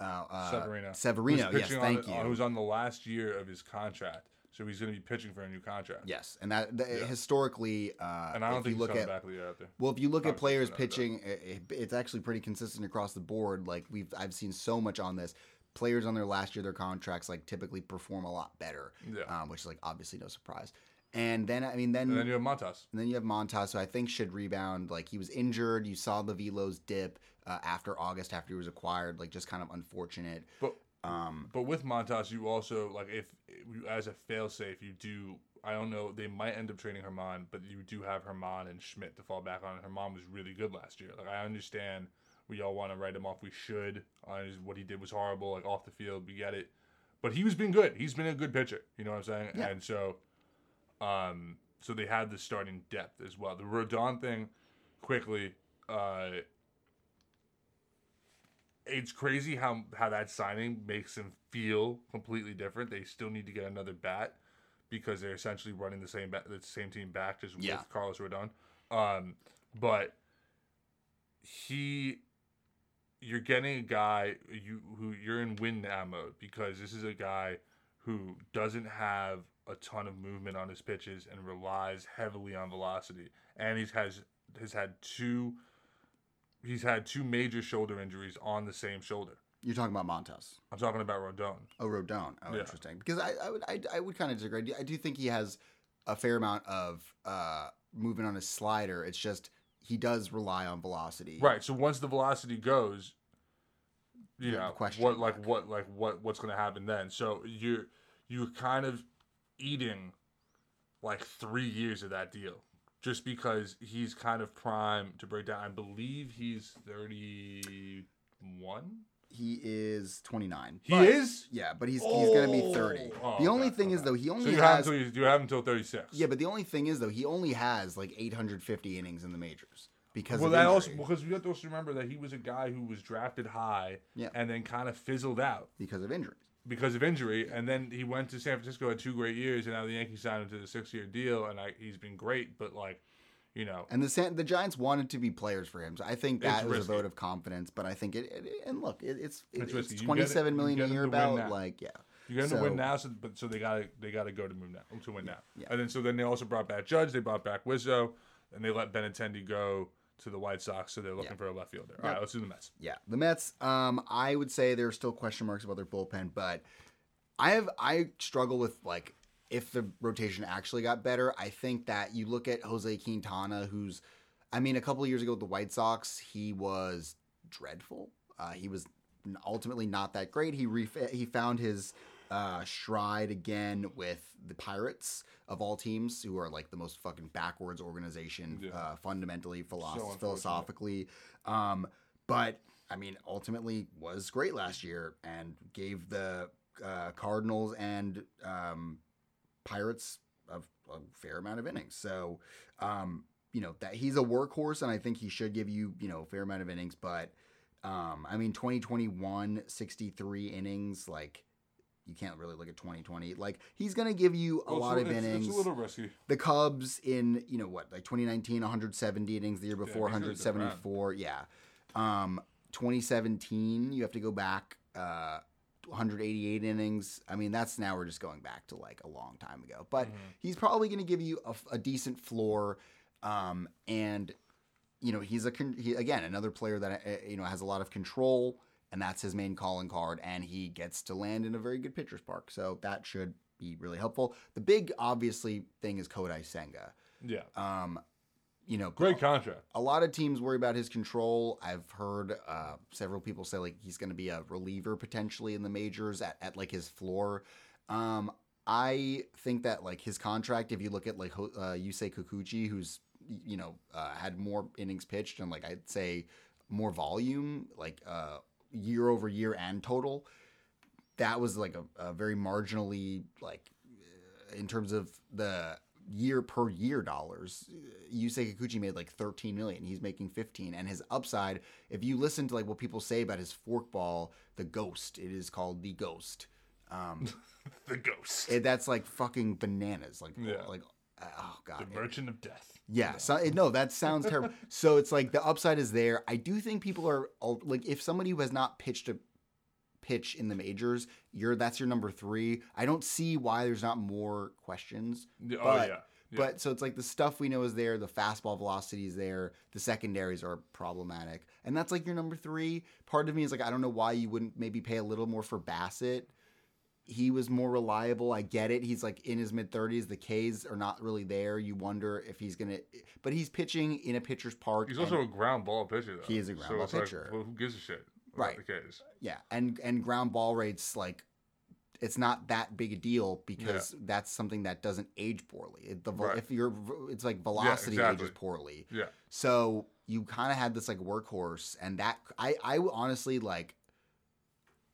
uh, uh, Severino. Severino, yes, thank on, you. Who's on the last year of his contract, so he's going to be pitching for a new contract. Yes, and that, that Yeah. historically, uh, and I don't if think you look at back of the out there. well, if you look at players pitching, i- i- it's actually pretty consistent across the board. Like we've, I've seen so much on this. Players on their last year their contracts like typically perform a lot better, Yeah. um, which is like obviously no surprise. And then I mean, then And then you have Montas. and then you have Montas, who I think should rebound. Like he was injured. You saw the velos dip uh, after August, after he was acquired. Like just kind of unfortunate. But Um, But with Montas, you also like if you- as a failsafe, you do. I don't know. They might end up trading Germán, but you do have Germán and Schmidt to fall back on. Germán was really good last year. Like I understand we all want to write him off. We should. Uh, what he did was horrible. Like off the field, we get it. But he was being good. He's been a good pitcher. You know what I'm saying? Yeah. And so, um, so they had the starting depth as well. The Rodon thing, quickly. Uh, it's crazy how how that signing makes him feel completely different. They still need to get another bat because they're essentially running the same bat, the same team back just Yeah. with Carlos Rodon. Um, but he, you're getting a guy you who you're in win now mode because this is a guy who doesn't have a ton of movement on his pitches and relies heavily on velocity, and he's has has had two he's had two major shoulder injuries on the same shoulder. you're talking about Montas. I'm talking about Rodon. Oh, Rodon. Oh, Yeah. interesting. Because I, I would, I, I would kind of disagree. I do, think he has a fair amount of uh, movement on his slider. It's just he does rely on velocity. Right. So once the velocity goes, you Yeah, know, question what like mark. what like what what's going to happen then? So you're you're kind of eating like three years of that deal just because he's kind of prime to break down. I believe he's thirty one. He is 29. He But- is. Yeah, but he's he's going to be 30. Oh, the only okay, thing is though he only So you have has until you, have until thirty six. Yeah, but the only thing is though he only has like 850 innings in the majors because Well, that also because we have to also remember that he was a guy who was drafted high Yeah. and then kind of fizzled out. because of injuries. Because of injury, and then he went to San Francisco had two great years, and now the Yankees signed him to the six-year deal, and I, he's been great. But like, you know, And the San, the Giants wanted to be players for him, so I think that was risky. a vote of confidence. But I think it, it and look, it, it's it, It's it's, risky. You get it- 27 you million a year about like yeah. you got to So- win now, so but so they got to they got to go to move now to win now, yeah. and then so then they also brought back Judge, they brought back Rizzo, and they let Benintendi go to the White Sox, so they're looking Yeah. for a left fielder. All Yep. right, let's do the Mets. Yeah, the Mets. Um, I would say there are still question marks about their bullpen, but I have I struggle with like if the rotation actually got better. I think that you look at Jose Quintana, who's, I mean, a couple of years ago with the White Sox, he was dreadful. Uh, he was ultimately not that great. He ref- he found his uh, stride again with the Pirates of all teams, who are like the most fucking backwards organization, Yeah. uh, fundamentally, philosoph- unfortunate. philosophically. Um, but I mean, ultimately was great last year and gave the uh, Cardinals and um, Pirates a, a fair amount of innings. So, um, you know that he's a workhorse, and I think he should give you you know a fair amount of innings. But um, I mean, 2021, 63 innings, like. You can't really look at 2020. Like he's gonna give you a Well, lot of it's- innings It's a little risky. the Cubs in you know what like 2019 170 innings the year before he's really been around. 174 yeah um 2017 you have to go back uh 188 innings I mean that's now we're just going back to like a long time ago but Mm-hmm. he's probably going to give you a, a decent floor um and you know he's a con- he, again another player that uh, you know has a lot of control and that's his main calling card and he gets to land in a very good pitcher's park so that should be really helpful the big obviously thing is Kodai Senga Yeah, um you know great contract. a lot of teams worry about his control. I've heard uh, several people say like he's going to be a reliever potentially in the majors at, at like his floor. Um, I think that like his contract, if you look at like uh, Yusei Kikuchi, who's you know uh, had more innings pitched and like I'd say more volume, like uh, year over year and total, that was like a, a very marginally like uh, in terms of the year per year dollars. Yusei Kikuchi made like 13 million. He's making 15. And his upside, if you listen to like what people say about his forkball, the ghost, it is called the ghost. Um, The Ghost, it, that's like fucking bananas. Like, Yeah. like, uh, oh god. the Merchant of Death. Yeah, so, no, that sounds terrible. so it's like the upside is there. I do think people are like, if somebody who has not pitched a pitch in the majors, you're that's your number three. I don't see why there's not more questions. Oh But- yeah, yeah. But so it's like the stuff we know is there, the fastball velocity is there, the secondaries are problematic, and that's like your number three. Part of me is like, I don't know why you wouldn't maybe pay a little more for Bassitt. He was more reliable. I get it. He's like in his mid 30s. The K's are not really there. You wonder if he's gonna, but he's pitching in a pitcher's park. He's also a ground ball pitcher. Though. He is a ground so ball it's like, pitcher. well, who gives a shit? About Right. The case. Yeah, and and ground ball rates like it's not that big a deal because that's something that doesn't age poorly. The Right. if you're it's like velocity exactly. ages poorly. Yeah. So you kind of had this like workhorse, and that I I honestly like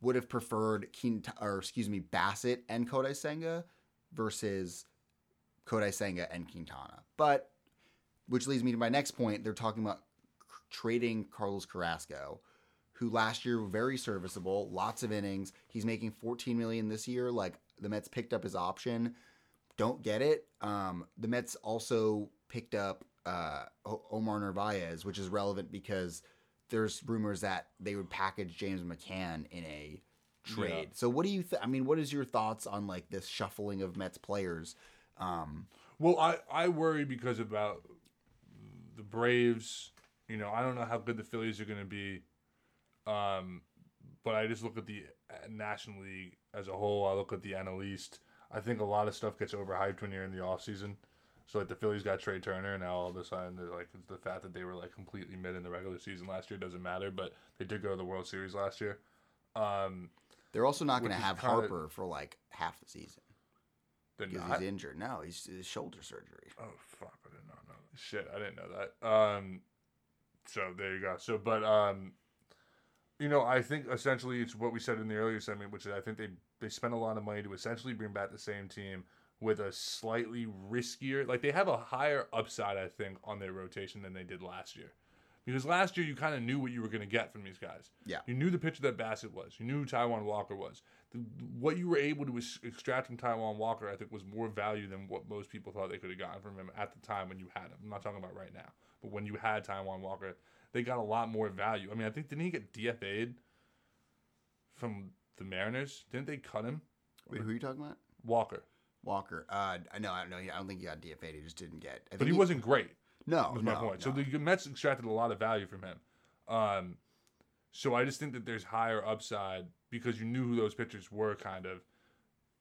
would have preferred Keen or excuse me Bassitt and Kodai Senga versus Kodai Senga and Quintana. But which leads me to my next point. They're talking about trading Carlos Carrasco, who last year very serviceable, lots of innings. He's making 14 million this year. Like the Mets picked up his option. Don't get it. Um, the Mets also picked up uh, Omar Narvaez, which is relevant because there's rumors that they would package James McCann in a trade. Yeah. So what do you? Th- I mean, what is your thoughts on like this shuffling of Mets players? Um, Well, I I worry because about the Braves. You know, I don't know how good the Phillies are going to be. Um, but I just look at the uh, National League as a whole. I look at the NL East. I think a lot of stuff gets overhyped when you're in the off season. So like the Phillies got Trea Turner, and now all of a sudden they're like the fact that they were like completely mid in the regular season last year doesn't matter. But they did go to the World Series last year. Um, they're also not going to have Harper for like half the season because he's injured. No, he's his shoulder surgery. Oh fuck! I did not know. That. Shit, I didn't know that. Um, so there you go. So, but um, you know, I think essentially it's what we said in the earlier segment, which is I think they they spent a lot of money to essentially bring back the same team with a slightly riskier, like they have a higher upside, I think, on their rotation than they did last year. Because last year you kind of knew what you were going to get from these guys. Yeah. You knew the pitcher that Bassitt was. You knew who Taijuan Walker was. The, what you were able to ex- extract from Taijuan Walker, I think, was more value than what most people thought they could have gotten from him at the time when you had him. I'm not talking about right now, but when you had Taijuan Walker, they got a lot more value. I mean, I think didn't he get DFA'd from the Mariners? Didn't they cut him? Wait, who are you talking about? Walker, Walker. Uh, I know, I don't know. I don't think he got DFA'd. He just didn't get. I but think he wasn't great. No, was my no, point. So the Mets extracted a lot of value from him. Um, so I just think that there's higher upside because you knew who those pitchers were, kind of,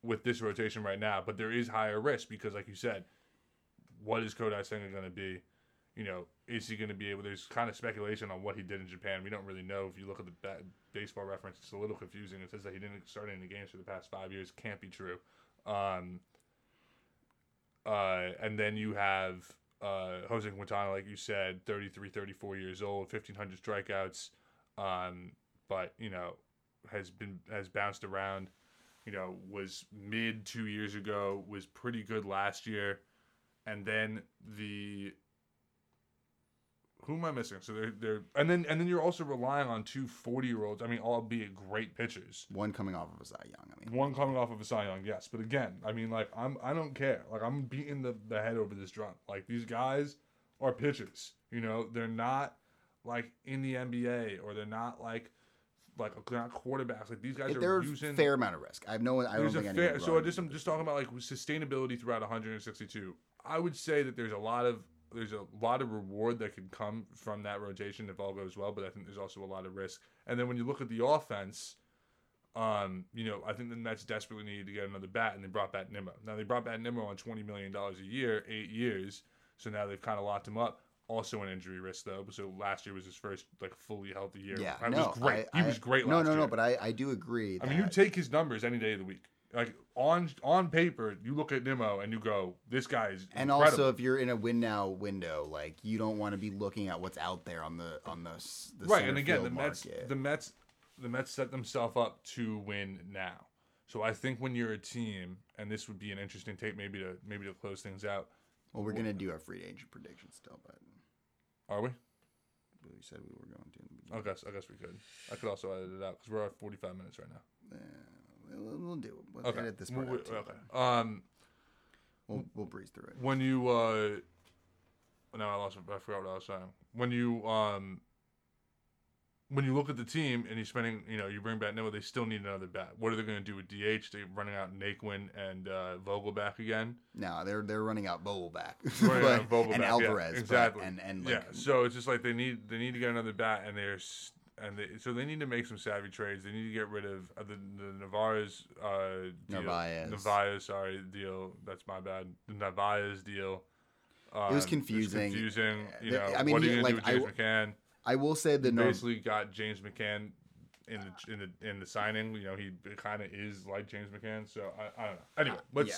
with this rotation right now. But there is higher risk because, like you said, what is Kodai Senga going to be? You know, is he going to be able? There's kind of speculation on what he did in Japan. We don't really know. If you look at the baseball reference, it's a little confusing. It says that he didn't start any games for the past five years. Can't be true. Um, uh, and then you have uh, Jose Quintana, like you said, 33, 34 years old, 1,500 strikeouts, um, but, you know, has been has bounced around. You know, was mid two years ago, was pretty good last year, and then the who am I missing? So they're they're and then and then you're also relying on two 40 year olds. I mean, albeit great pitchers. One coming off of a Cy Young. I mean, One coming off of a Cy Young, yes. But again, I mean, like I'm, I don't care. Like I'm beating the, the head over this drum. Like these guys are pitchers. You know, they're not like in the NBA or they're not like like they're not quarterbacks. Like these guys are using a fair amount of risk. I have no. I don't think fair. So just I'm just talking about like sustainability throughout 162. I would say that there's a lot of there's a lot of reward that could come from that rotation if all goes well, but I think there's also a lot of risk. And then when you look at the offense, um, you know, I think the Mets desperately needed to get another bat, and they brought back Nimmo. Now they brought back Nimmo on twenty million dollars a year, eight years. So now they've kind of locked him up. Also an injury risk though. So last year was his first like fully healthy year. Yeah, it no, was great. I- he I- was great. No, no, year. no. But I, I do agree. I mean, you take his numbers any day of the week. Like on on paper, you look at Nimmo and you go, "This guy is and incredible." also, if you're in a win now window, like you don't want to be looking at what's out there on the on the, the right, and again, the field Mets, the Mets, the Mets set themselves up to win now. So I think when you're a team, and this would be an interesting tape, maybe to maybe to close things out. well, we're gonna do our free agent prediction still, but Are we? we said we were going to. I guess I guess we could. I could also edit it out because we're at 45 minutes right now. beginning. We'll, we'll do it. We'll Okay. edit this part out too, okay. Um, We'll, we'll breeze through it. when you uh, no, I lost. I forgot what I was saying. When you um. When you look at the team and you're spending, you know, you bring back Nimmo, they still need another bat. What are they going to do with DH? They're running out Naquin and uh, Vogelbach again. No, they're they're running out Bowl back, Running But- out Vogel and back, yeah, Alvarez, but- exactly. and and like, yeah, so it's just like they need they need to get another bat, and they're and they, so they need to make some savvy trades. They need to get rid of uh, the the Navarez uh, deal. Narvaez. Narvaez, sorry, deal. That's my bad. The Narvaez deal. Um, was confusing. It was confusing. You The- know, I mean, what are you like, do with I- James McCann? I will say the He no, basically got James McCann in the in the in the signing. You know, he kind of is like James McCann. So I, I don't know. Anyway, let's yeah,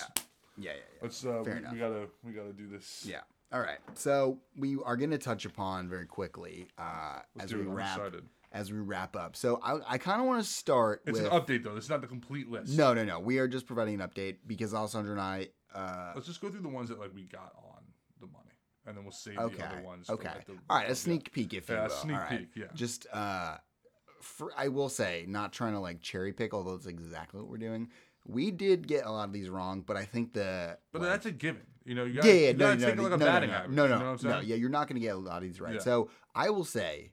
yeah, yeah, yeah. let's uh, Fair we, enough. we gotta we gotta do this. Yeah. All right. So we are going to touch upon very quickly uh, as we it. Wrap excited. As we wrap up. So I, I kind of want to start It's with an update though. It's not the complete list. no, no, no. We are just providing an update because Alessandro and I. Uh, Let's just go through the ones that like we got on the money, and then we'll save okay. the other ones. for, Okay. like, the- All right. A sneak peek, if you Yeah, a will. sneak right. peek, yeah. Just uh, for, I will say, not trying to like cherry pick, although it's exactly what we're doing. We did get a lot of these wrong, but I think the But like, that's a given. You know, you yeah, gotta, yeah, you no, gotta no, take no, like a no, batting no, average. no, no, you know no, yeah, you're not going to get a lot of these right. Yeah. So I will say,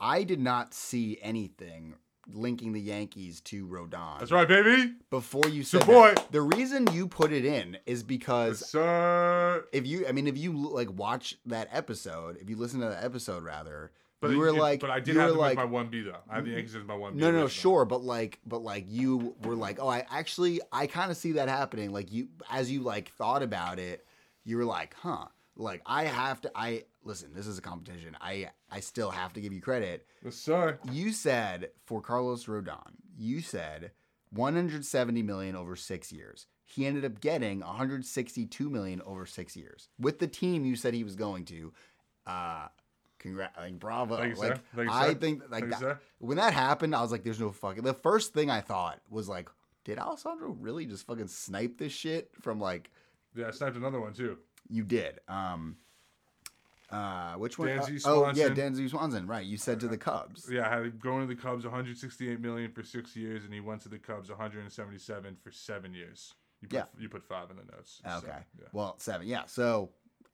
I did not see anything linking the Yankees to Rodon. That's right, baby. Before you said Support. that. the reason you put it in is because Yes, sir. if you, I mean, if you like watch that episode, if you listen to that episode rather, But you were it- like, but I did you have like, my one B though. I have the Yankees as my one B. no, no, no, sure, but like, but like, you were like, oh, I actually, I kind of see that happening. Like you, as you like thought about it, you were like, huh, like I have to. I listen. This is a competition. I, I still have to give you credit. Yes, sir. You said for Carlos Rodon, you said 170 million over six years. He ended up getting 162 million over six years with the team you said he was going to. Uh, Congrats, like bravo! Thank you, like sir. Thank you, I sir. think like Thank you, that, sir. when that happened, I was like, "There's no fucking." The first thing I thought was like, "Did Alessandro really just fucking snipe this shit from like Yeah, I sniped another one too. you did?" Um, uh, which one? Dansby Uh, oh yeah. Dansby Swanson. Right, you said to the Cubs. Yeah, I had going to the Cubs 168 million for six years, and he went to the Cubs 177 for seven years. You put, Yeah. you put five in the notes. so, Okay. yeah. Well, seven. Yeah. So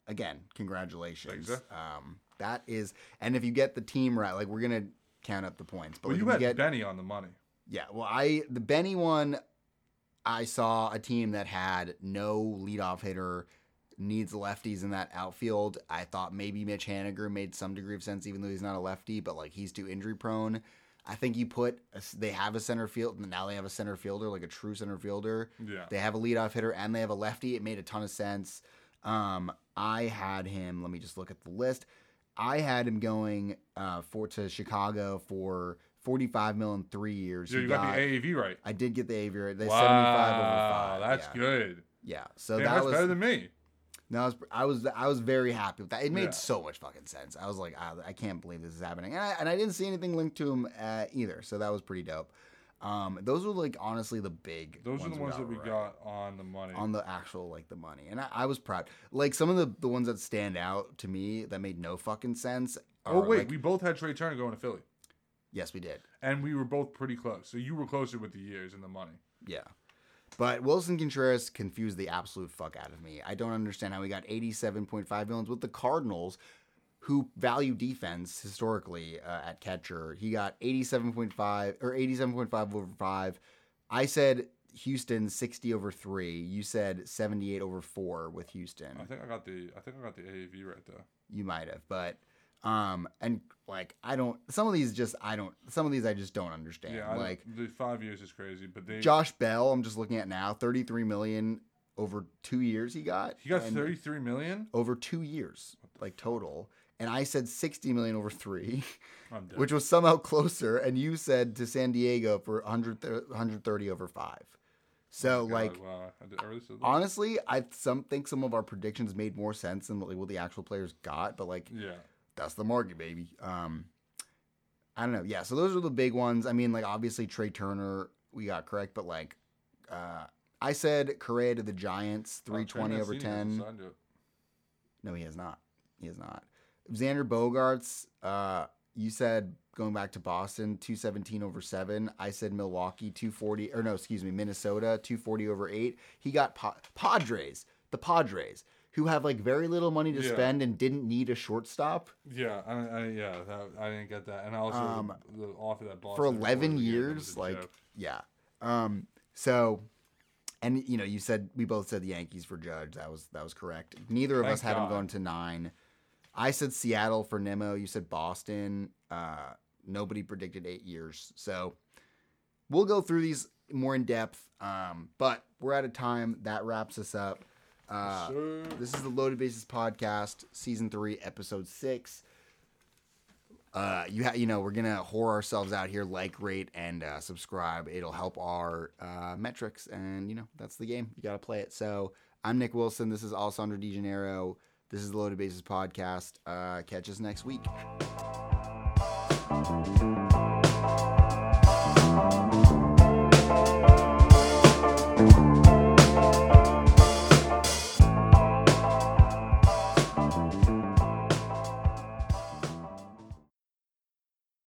again, congratulations. Thanks, Um, that is, and if you get the team right, like we're gonna count up the points. But Well, like, you had get, Benny on the money. Yeah, well, I the Benny one, I saw a team that had no leadoff hitter, needs lefties in that outfield. I thought maybe Mitch Haniger made some degree of sense, even though he's not a lefty, but like he's too injury prone. I think you put a, they have a center field and now they have a center fielder like a true center fielder. Yeah. They have a leadoff hitter and they have a lefty. It made a ton of sense. Um, I had him. Let me just look at the list. I had him going uh, for to Chicago for forty five mil in three years. Dude, you got, the AAV right. I did get the AV right. They wow, seventy five over five. That's yeah. good. Yeah. So Damn, that that's was better than me. That was I was I was very happy with that. It made Yeah. so much fucking sense. I was like, I, I can't believe this is happening, and I, and I didn't see anything linked to him uh, either. So that was pretty dope. Um, those were like honestly the big. Those are the ones that we right got on the money. on the actual like the money, and I, I was proud. Like some of the the ones that stand out to me that made no fucking sense. oh wait, like- we both had Trea Turner going to Philly, yes, we did. and we were both pretty close. So you were closer with the years and the money. Yeah. But Willson Contreras confused the absolute fuck out of me. I don't understand how he got 87.5 millions with the Cardinals, who value defense historically uh, at catcher. He got 87.5 or 87.5 over 5. I said Houston 60 over 3. You said 78 over 4 with Houston. I think I got the I think I got the AAV right though. You might have, but um and like I don't some of these just I don't some of these I just don't understand. Yeah, like like the five years is crazy, but they Josh Bell, I'm just looking at now, 33 million over 2 years he got. he got thirty three million. over 2 years like total. And I said 60 million over 3, I'm dead. which was somehow closer and you said to San Diego for 100 130 over 5. So God, like wow, I, did, I really honestly, I some think some of our predictions made more sense than what, what the actual players got, but like yeah, that's the market, baby. Um, I don't know. Yeah, so those are the big ones. I mean, like obviously Trea Turner we got correct, but like uh, I said Correa to the Giants, three twenty over ten. No, he has not. He has not. Xander Bogaerts, uh, you said going back to Boston, two seventeen over seven. I said Milwaukee, two forty, or no, excuse me, Minnesota, two forty over eight. He got pa- Padres, the Padres, who have like very little money to Yeah. spend and didn't need a shortstop. Yeah, I, I yeah, that, I didn't get that, and I also Um, the offer that Boston for 11 to get him years like joke. yeah. Um so and you know you said we both said the yankees for judge that was that was correct. Neither of Thank us had him God. going to nine. I said seattle for Nimmo you said boston. Uh nobody predicted eight years. So we'll go through these more in depth um but we're out of time. That wraps us up uh Sir. this is the Loaded Bases podcast, season three, episode six. Uh, you ha- you know we're gonna whore ourselves out here, like, rate, and uh, subscribe. It'll help our uh, metrics, and you know that's the game. You gotta play it. So I'm Nick Wilson. This is Alessandro Di Gennaro. This is the Loaded Bases podcast. Uh, catch us next week.